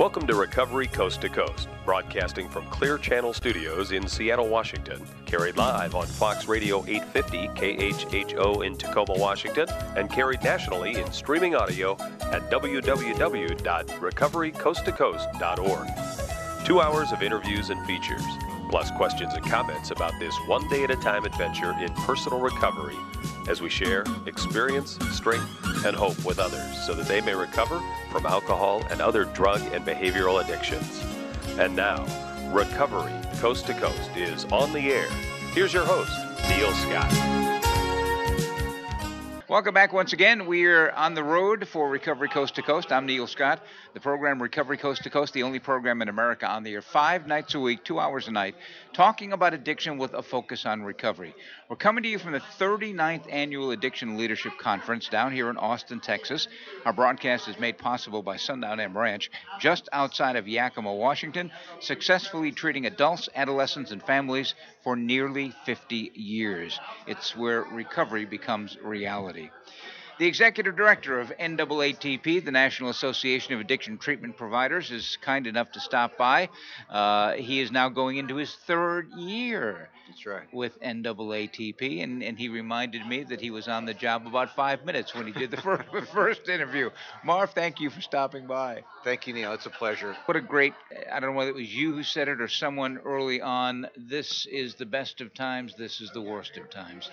Welcome to Recovery Coast to Coast, broadcasting from Clear Channel Studios in Seattle, Washington, carried live on Fox Radio 850 KHHO in Tacoma, Washington, and carried nationally in streaming audio at www.recoverycoasttocoast.org. Two hours of interviews and features, plus questions and comments about this one day at a time adventure in personal recovery as we share experience, strength, and hope with others so that they may recover from alcohol and other drug and behavioral addictions. And now, Recovery Coast to Coast is on the air. Here's your host, Neil Scott. Welcome back once again. We're on the road for Recovery Coast to Coast. I'm Neil Scott. The program Recovery Coast to Coast, the only program in America on the air five nights a week, two hours a night, talking about addiction with a focus on recovery. We're coming to you from the 39th Annual Addiction Leadership Conference down here in Austin, Texas. Our broadcast is made possible by Sundown M Ranch, just outside of Yakima, Washington, successfully treating adults, adolescents, and families for nearly 50 years. It's where recovery becomes reality movie. The executive director of NAATP, the National Association of Addiction Treatment Providers, is kind enough to stop by. Uh, he is now going into his third year. That's right. With NAATP, and, and he reminded me that he was on the job about five minutes when he did the first, first interview. Marv, thank you for stopping by. Thank you, Neil. It's a pleasure. What a great, I don't know whether it was you who said it or someone early on. This is the best of times, this is the worst of times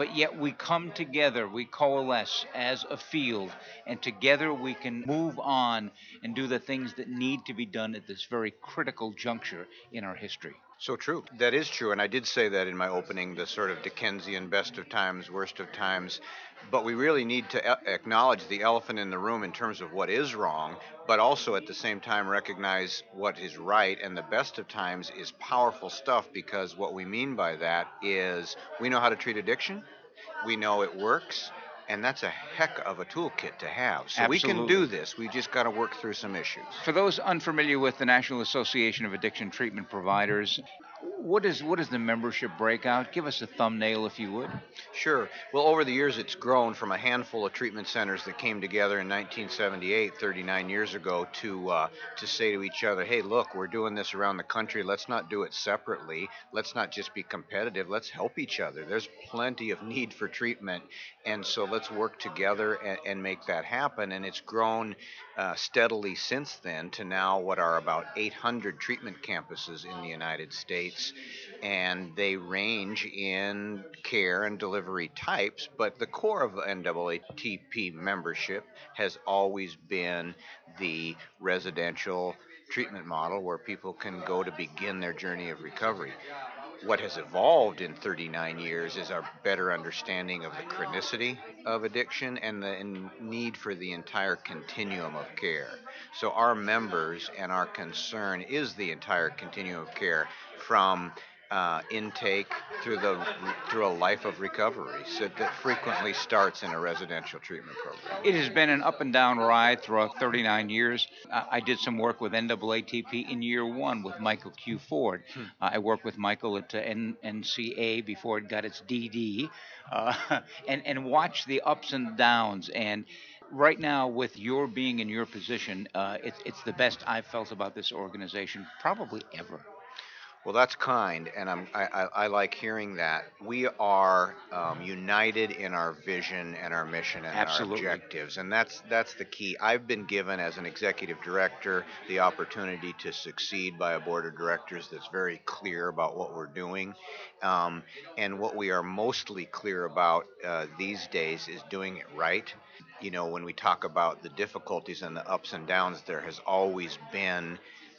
but yet we come together, we coalesce as a field, and together we can move on and do the things that need to be done at this very critical juncture in our history. So true. That is true. And I did say that in my opening, the sort of Dickensian best of times, worst of times. But we really need to acknowledge the elephant in the room in terms of what is wrong, but also at the same time recognize what is right. And the best of times is powerful stuff because what we mean by that is we know how to treat addiction, we know it works, and that's a heck of a toolkit to have. So Absolutely. we can do this. We just got to work through some issues. For those unfamiliar with the National Association of Addiction Treatment Providers, what is what is the membership breakout? Give us a thumbnail if you would. Sure. Well, over the years, it's grown from a handful of treatment centers that came together in 1978, 39 years ago, to uh, to say to each other, "Hey, look, we're doing this around the country. Let's not do it separately. Let's not just be competitive. Let's help each other. There's plenty of need for treatment, and so let's work together and, and make that happen." And it's grown uh, steadily since then to now what are about 800 treatment campuses in the United States, and they range in care and delivery types. But the core of NAATP membership has always been the residential treatment model where people can go to begin their journey of recovery what has evolved in 39 years is our better understanding of the chronicity of addiction and the need for the entire continuum of care. So, our members and our concern is the entire continuum of care from uh, intake through the through a life of recovery so that frequently starts in a residential treatment program. It has been an up and down ride throughout 39 years. Uh, I did some work with NAATP in year one with Michael Q. Ford. Hmm. Uh, I worked with Michael at uh, N- NCA before it got its DD, uh, and and watched the ups and downs and right now, with your being in your position, uh, it's, it's the best I've felt about this organization probably ever. Well, that's kind, and I'm I, I like hearing that. We are um, united in our vision and our mission and Absolutely. our objectives, and that's that's the key. I've been given as an executive director the opportunity to succeed by a board of directors that's very clear about what we're doing, um, and what we are mostly clear about uh, these days is doing it right. You know, when we talk about the difficulties and the ups and downs, there has always been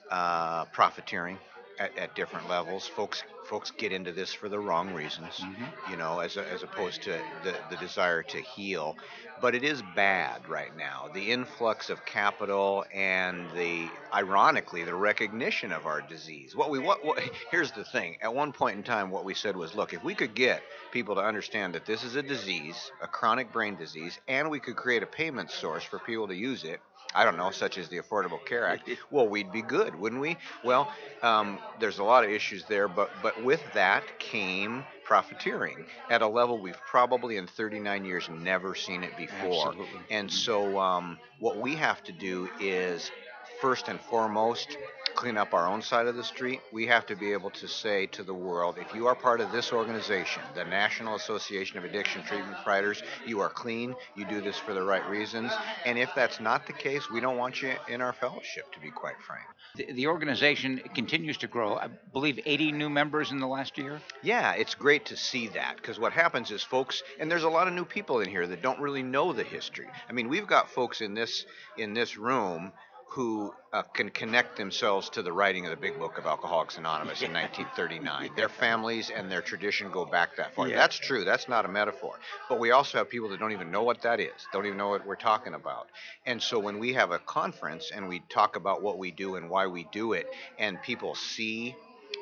uh, profiteering at, at different levels. Folks folks get into this for the wrong reasons, mm-hmm. you know, as, a, as opposed to the, the desire to heal. But it is bad right now. The influx of capital and the, ironically, the recognition of our disease. What we what, what here's the thing. At one point in time, what we said was, look, if we could get people to understand that this is a disease, a chronic brain disease, and we could create a payment source for people to use it, I don't know, such as the Affordable Care Act, well, we'd be good, wouldn't we? Well, um, there's a lot of issues there, but but with that came profiteering at a level we've probably in 39 years never seen it before. Absolutely. And so, um, what we have to do is first and foremost clean up our own side of the street, we have to be able to say to the world if you are part of this organization, the National Association of Addiction Treatment Providers, you are clean, you do this for the right reasons. And if that's not the case, we don't want you in our fellowship, to be quite frank. The, the organization continues to grow. I believe 80 new members in the last year. Yeah, it's great to see that because what happens is folks, and there's a lot of new people in here that don't really know the history. I mean, we've got folks in this in this room who uh, can connect themselves to the writing of the Big Book of Alcoholics Anonymous in 1939. Their families and their tradition go back that far. Yeah. That's true. That's not a metaphor. But we also have people that don't even know what that is, don't even know what we're talking about. And so when we have a conference and we talk about what we do and why we do it, and people see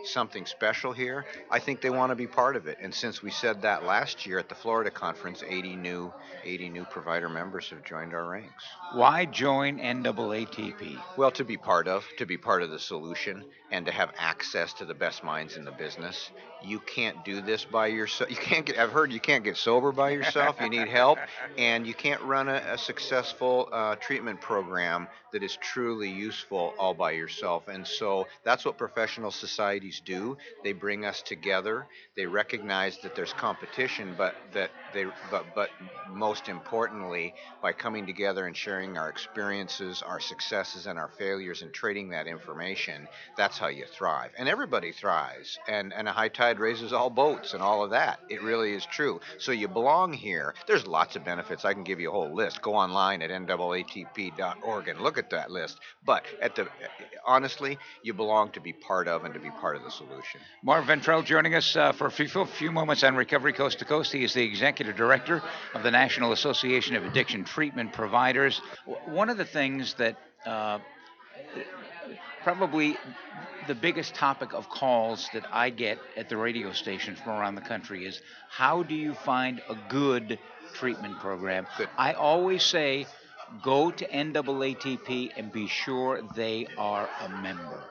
something special here, I think they want to be part of it. And since we said that last year at the Florida conference, 80 new 80 new provider members have joined our ranks. Why join NAATP? Well, to be part of, to be part of the solution, and to have access to the best minds in the business. You can't do this by yourself. You can't get. I've heard you can't get sober by yourself. You need help, and you can't run a, a successful uh, treatment program that is truly useful all by yourself. And so that's what professional do. They bring us together. They recognize that there's competition, but that they, but but most importantly, by coming together and sharing our experiences, our successes, and our failures, and trading that information, that's how you thrive. And everybody thrives. And and a high tide raises all boats, and all of that. It really is true. So you belong here. There's lots of benefits. I can give you a whole list. Go online at NAATP.org and look at that list. But at the honestly, you belong to be part of and to be part of the solution. Marv Ventrell joining us uh, for a few, few moments on Recovery Coast to Coast. He is the executive director of the National Association of Addiction Treatment Providers. W- One of the things that uh, probably the biggest topic of calls that I get at the radio stations from around the country is how do you find a good treatment program? Good. I always say go to NAATP and be sure they are a member.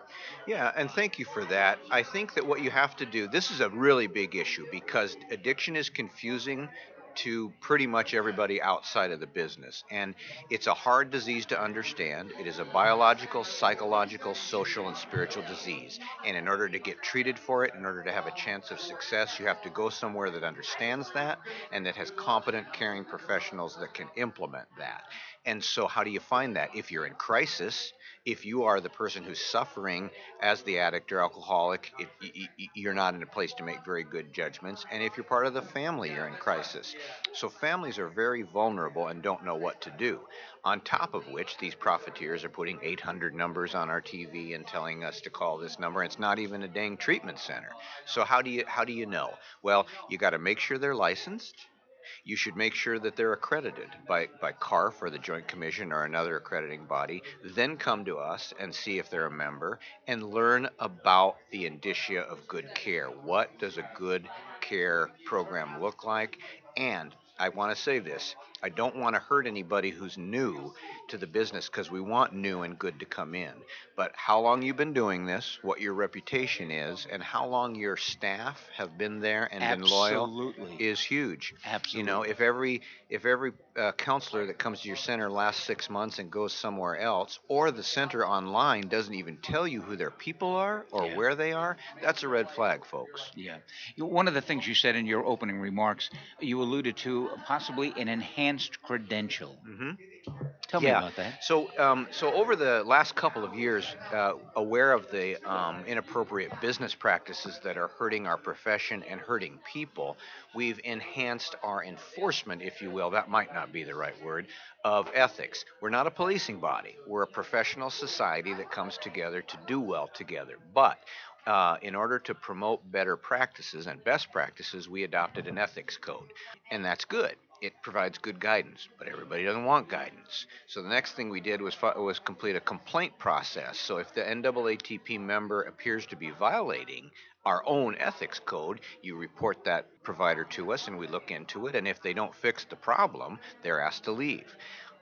Yeah, and thank you for that. I think that what you have to do, this is a really big issue because addiction is confusing to pretty much everybody outside of the business. And it's a hard disease to understand. It is a biological, psychological, social, and spiritual disease. And in order to get treated for it, in order to have a chance of success, you have to go somewhere that understands that and that has competent, caring professionals that can implement that. And so, how do you find that? If you're in crisis, if you are the person who's suffering as the addict or alcoholic, y- you're not in a place to make very good judgments. And if you're part of the family, you're in crisis. So families are very vulnerable and don't know what to do. On top of which, these profiteers are putting 800 numbers on our TV and telling us to call this number. It's not even a dang treatment center. So how do you how do you know? Well, you got to make sure they're licensed you should make sure that they're accredited by, by CARF or the Joint Commission or another accrediting body. Then come to us and see if they're a member and learn about the indicia of good care. What does a good care program look like? And I want to say this I don't want to hurt anybody who's new to the business because we want new and good to come in. But how long you've been doing this, what your reputation is, and how long your staff have been there and been loyal is huge. Absolutely. You know, if every if every uh, counselor that comes to your center lasts six months and goes somewhere else, or the center online doesn't even tell you who their people are or Yeah. where they are, that's a red flag, folks. Yeah. One of the things you said in your opening remarks, you alluded to possibly an enhanced credential. hmm Tell me Yeah. about that. So, um, so over the last couple of years, uh, aware of the um, inappropriate business practices that are hurting our profession and hurting people, we've enhanced our enforcement, if you will. That might not be the right word of ethics. We're not a policing body. We're a professional society that comes together to do well together. But uh, in order to promote better practices and best practices, we adopted an ethics code, and that's good. It provides good guidance, but everybody doesn't want guidance. So the next thing we did was was complete a complaint process. So if the NAATP member appears to be violating our own ethics code, you report that provider to us, and we look into it. And if they don't fix the problem, they're asked to leave.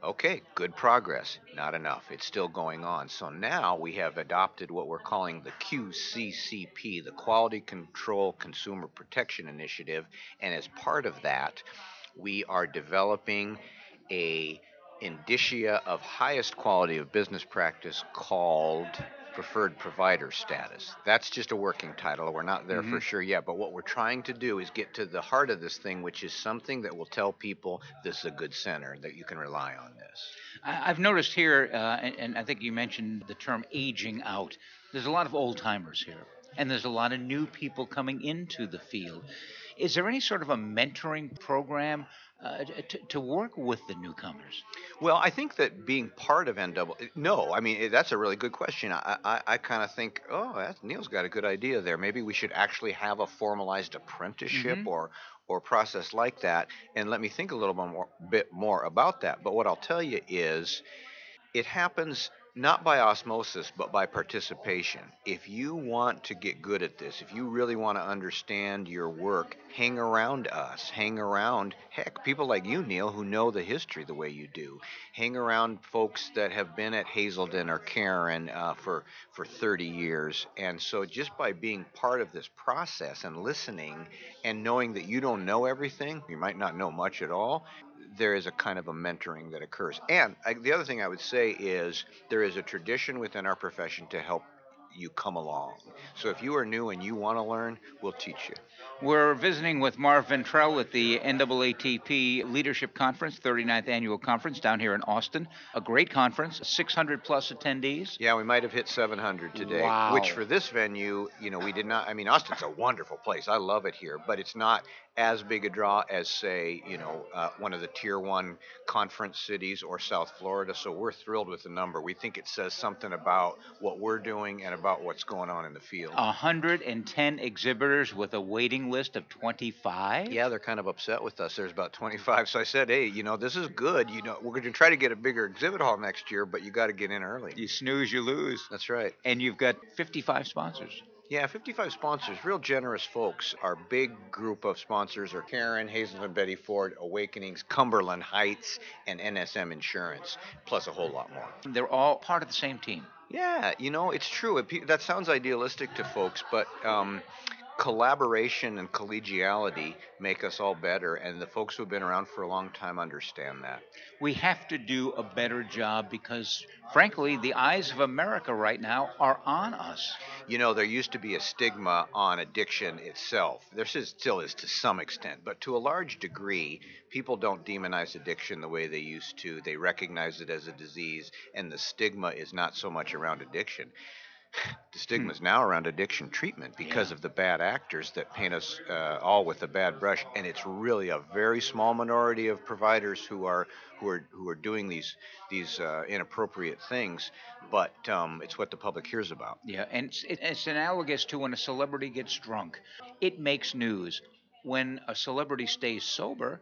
Okay, good progress. Not enough. It's still going on. So now we have adopted what we're calling the QCCP, the Quality Control Consumer Protection Initiative. And as part of that, we are developing a indicia of highest quality of business practice called preferred provider status. That's just a working title. We're not there Mhm. for sure yet, but what we're trying to do is get to the heart of this thing, which is something that will tell people this is a good center, that you can rely on this. I've noticed here, uh, and, and I think you mentioned the term aging out. There's a lot of old timers here, and there's a lot of new people coming into the field. Is there any sort of a mentoring program uh, to, to work with the newcomers? Well, I think that being part of NAA, no, I mean, that's a really good question. I, I, I kind of think, oh, that's, Neil's got a good idea there. Maybe we should actually have a formalized apprenticeship Mhm. or or process like that. And let me think a little more, bit more about that. But what I'll tell you is, it happens not by osmosis, but by participation. If you want to get good at this, if you really want to understand your work, hang around us. Hang around, heck, people like you, Neil, who know the history the way you do. Hang around folks that have been at Hazelden or Caron uh, for, for 30 years. And so just by being part of this process and listening and knowing that you don't know everything, you might not know much at all, there is a kind of a mentoring that occurs. And I, the other thing I would say is there is a tradition within our profession to help you come along. So if you are new and you want to learn, we'll teach you. We're visiting with Marv Ventrell at the NAATP Leadership Conference, 39th Annual Conference down here in Austin. A great conference, 600 plus attendees. Yeah, we might have hit 700 today, Wow. which for this venue, you know, we did not. I mean, Austin's a wonderful place. I love it here, but it's not as big a draw as, say, you know, uh, one of the tier one conference cities or South Florida. So we're thrilled with the number. We think it says something about what we're doing and about what's going on in the field. 110 exhibitors with a waiting list of 25. Yeah, they're kind of upset with us. There's about 25. So I said, hey, you know, this is good. You know, we're going to try to get a bigger exhibit hall next year, but you got to get in early. You snooze, you lose. That's right. And you've got 55 sponsors. Yeah, 55 sponsors, real generous folks. Our big group of sponsors are Caron, Hazel and Betty Ford, Awakenings, Cumberland Heights, and NSM Insurance, plus a whole lot more. They're all part of the same team. Yeah, you know, it's true. It, that sounds idealistic to folks, but um, collaboration and collegiality make us all better, and the folks who've been around for a long time understand that. We have to do a better job because, frankly, the eyes of America right now are on us. You know, there used to be a stigma on addiction itself. There still is to some extent, but to a large degree, people don't demonize addiction the way they used to. They recognize it as a disease, and the stigma is not so much around addiction. The stigma is now around addiction treatment because Yeah. of the bad actors that paint us uh, all with a bad brush, and it's really a very small minority of providers who are who are who are doing these these uh, inappropriate things. But um, it's what the public hears about. Yeah, and it's, it's analogous to when a celebrity gets drunk. It makes news. When a celebrity stays sober,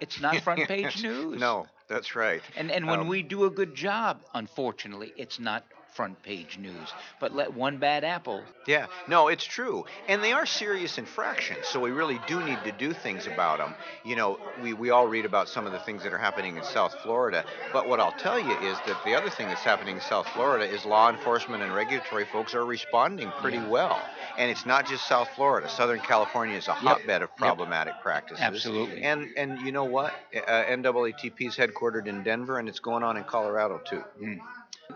it's not front page news. No, that's right. And and when Um, we do a good job, unfortunately, it's not front page news. But let one bad apple. Yeah, no, it's true. And they are serious infractions, so we really do need to do things about them. You know, we, we all read about some of the things that are happening in South Florida, but what I'll tell you is that the other thing that's happening in South Florida is law enforcement and regulatory folks are responding pretty Yeah. well. And it's not just South Florida. Southern California is a hotbed of problematic practices. Absolutely. And and you know what? Uh, NAATP is headquartered in Denver, and it's going on in Colorado too.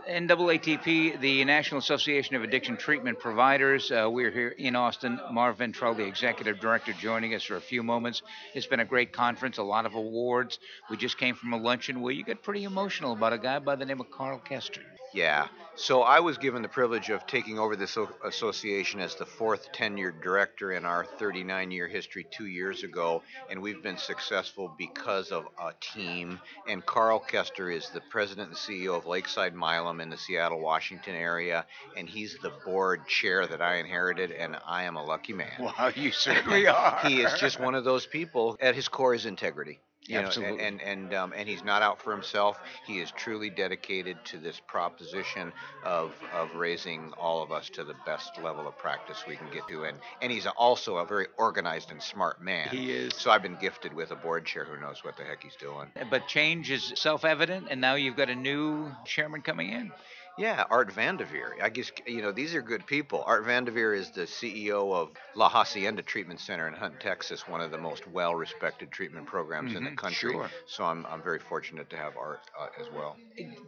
NAATP, the National Association of Addiction Treatment Providers. Uh, we're here in Austin. Marv Ventrell, the executive director, joining us for a few moments. It's been a great conference, a lot of awards. We just came from a luncheon where you got pretty emotional about a guy by the name of Carl Kester. Yeah. So I was given the privilege of taking over this association as the fourth tenured director in our 39 year history two years ago, and we've been successful because of a team. And Carl Kester is the president and CEO of Lakeside Milam in the Seattle, Washington area, and he's the board chair that I inherited, and I am a lucky man. Wow, you certainly are. He is just one of those people. At his core is integrity. You know, Absolutely. and and and, um, and he's not out for himself. He is truly dedicated to this proposition of of raising all of us to the best level of practice we can get to. And and he's also a very organized and smart man. He is. So I've been gifted with a board chair who knows what the heck he's doing. But change is self evident, and now you've got a new chairman coming in. Yeah, Art Vandeveer. I guess you know these are good people. Art Vandeveer is the CEO of La Hacienda Treatment Center in Hunt, Texas, one of the most well-respected treatment programs mm-hmm, in the mm-hmm, country. Sure. So I'm I'm very fortunate to have Art uh, as well.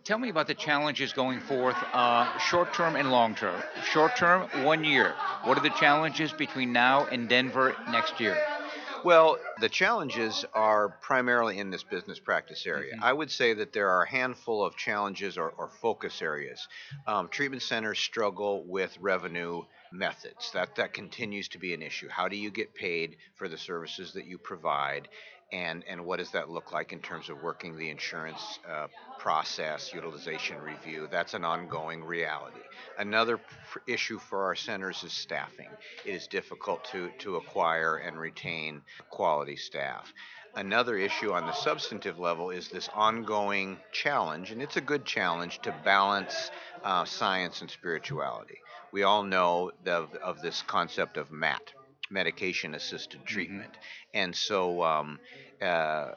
Tell me about the challenges going forth, uh, short term and long term. Short term, one year. What are the challenges between now and Denver next year? Well, the challenges are primarily in this business practice area. Mm-hmm. I would say that there are a handful of challenges or, or focus areas. Um, treatment centers struggle with revenue methods. That that continues to be an issue. How do you get paid for the services that you provide? And and what does that look like in terms of working the insurance uh, process utilization review? That's an ongoing reality. Another pr- issue for our centers is staffing. It is difficult to to acquire and retain quality staff. Another issue on the substantive level is this ongoing challenge and it's a good challenge to balance uh, science and spirituality. We all know of, of this concept of mat medication assisted mm-hmm. treatment. Mm-hmm. And so, um, uh,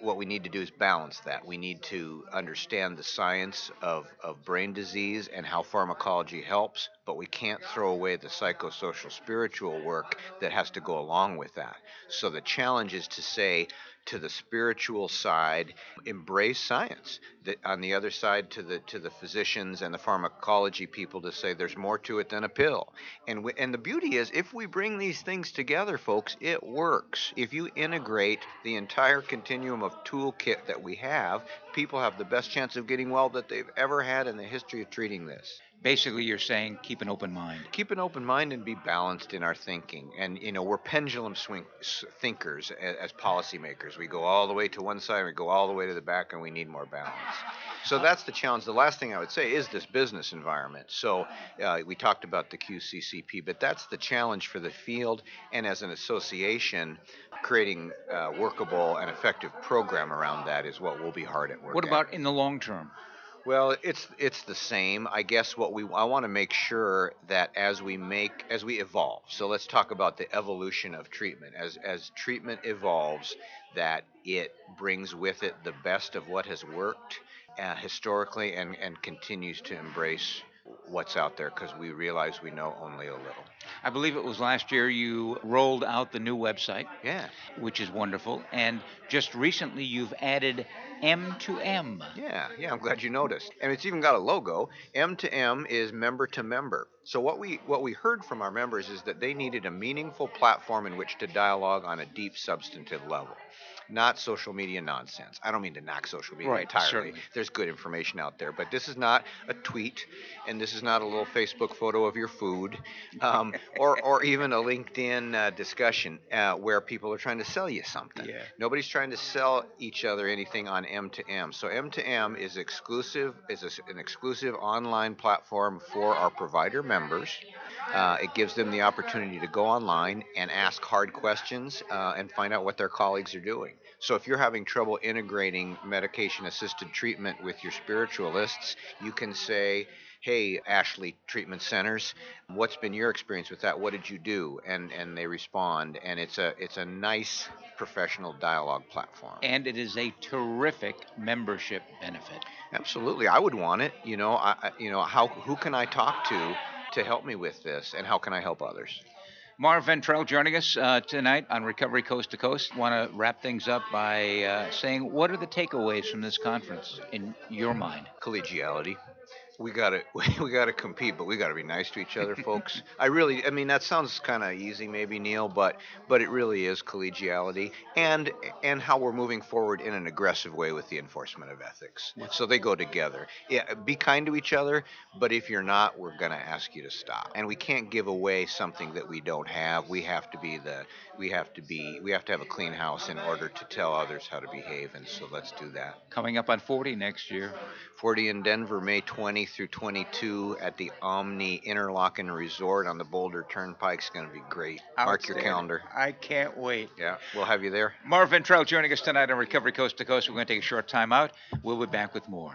what we need to do is balance that. We need to understand the science of, of brain disease and how pharmacology helps, but we can't throw away the psychosocial spiritual work that has to go along with that. So the challenge is to say, to the spiritual side embrace science. The, on the other side to the to the physicians and the pharmacology people to say there's more to it than a pill. And we, and the beauty is if we bring these things together folks it works. If you integrate the entire continuum of toolkit that we have people have the best chance of getting well that they've ever had in the history of treating this basically you're saying keep an open mind. Keep an open mind and be balanced in our thinking. And you know we're pendulum swing thinkers as, as policymakers. We go all the way to one side we go all the way to the back and we need more balance. So that's the challenge. The last thing i would say is this business environment. So uh, we talked about the qccp but that's the challenge for the field. And as an association creating a workable and effective program around that is what we'll be hard at work what at. about in the long term well, it's it's the same. I guess what we I want to make sure that as we make as we evolve. So let's talk about the evolution of treatment. As as treatment evolves, that it brings with it the best of what has worked uh, historically and and continues to embrace what's out there because we realize we know only a little. I believe it was last year you rolled out the new website. Yeah. Which is wonderful. And just recently you've added M to M. Yeah, yeah, I'm glad you noticed. And it's even got a logo. M to M is member to member. So what we what we heard from our members is that they needed a meaningful platform in which to dialogue on a deep substantive level not social media nonsense. I don't mean to knock social media right, entirely. Certainly. There's good information out there, but this is not a tweet, and this is not a little Facebook photo of your food, um, or or even a LinkedIn uh, discussion uh, where people are trying to sell you something. Yeah. Nobody's trying to sell each other anything on M to M. So M to M is exclusive is a, an exclusive online platform for our provider members. Uh, it gives them the opportunity to go online and ask hard questions uh, and find out what their colleagues are doing. So if you're having trouble integrating medication assisted treatment with your spiritualists, you can say, hey ashley treatment centers what's been your experience with that? What did you do? And and they respond and it's a it's a nice professional dialogue platform. And it is a terrific membership benefit. Absolutely. I would want it. You know i you know how who can i talk to to help me with this, and how can I help others? Marv Ventrell joining us uh, tonight on Recovery Coast to Coast. Want to wrap things up by uh, saying what are the takeaways from this conference in your mind? Collegiality, we gotta we gotta compete, but we gotta be nice to each other, folks. I really, I mean, that sounds kind of easy, maybe Neil, but but it really is collegiality and and how we're moving forward in an aggressive way with the enforcement of ethics. So they go together. Yeah, be kind to each other, but if you're not, we're gonna ask you to stop. And we can't give away something that we don't have. We have to be the we have to be we have to have a clean house in order to tell others how to behave, and so let's do that. Coming up on 40 next year. 40 in Denver, May 20 through 22 at the Omni Interlocken Resort on the Boulder Turnpike. is going to be great. Mark your calendar. I can't wait. Yeah, we'll have you there. Marvin Ventrell joining us tonight on Recovery Coast to Coast. We're going to take a short time out. We'll be back with more.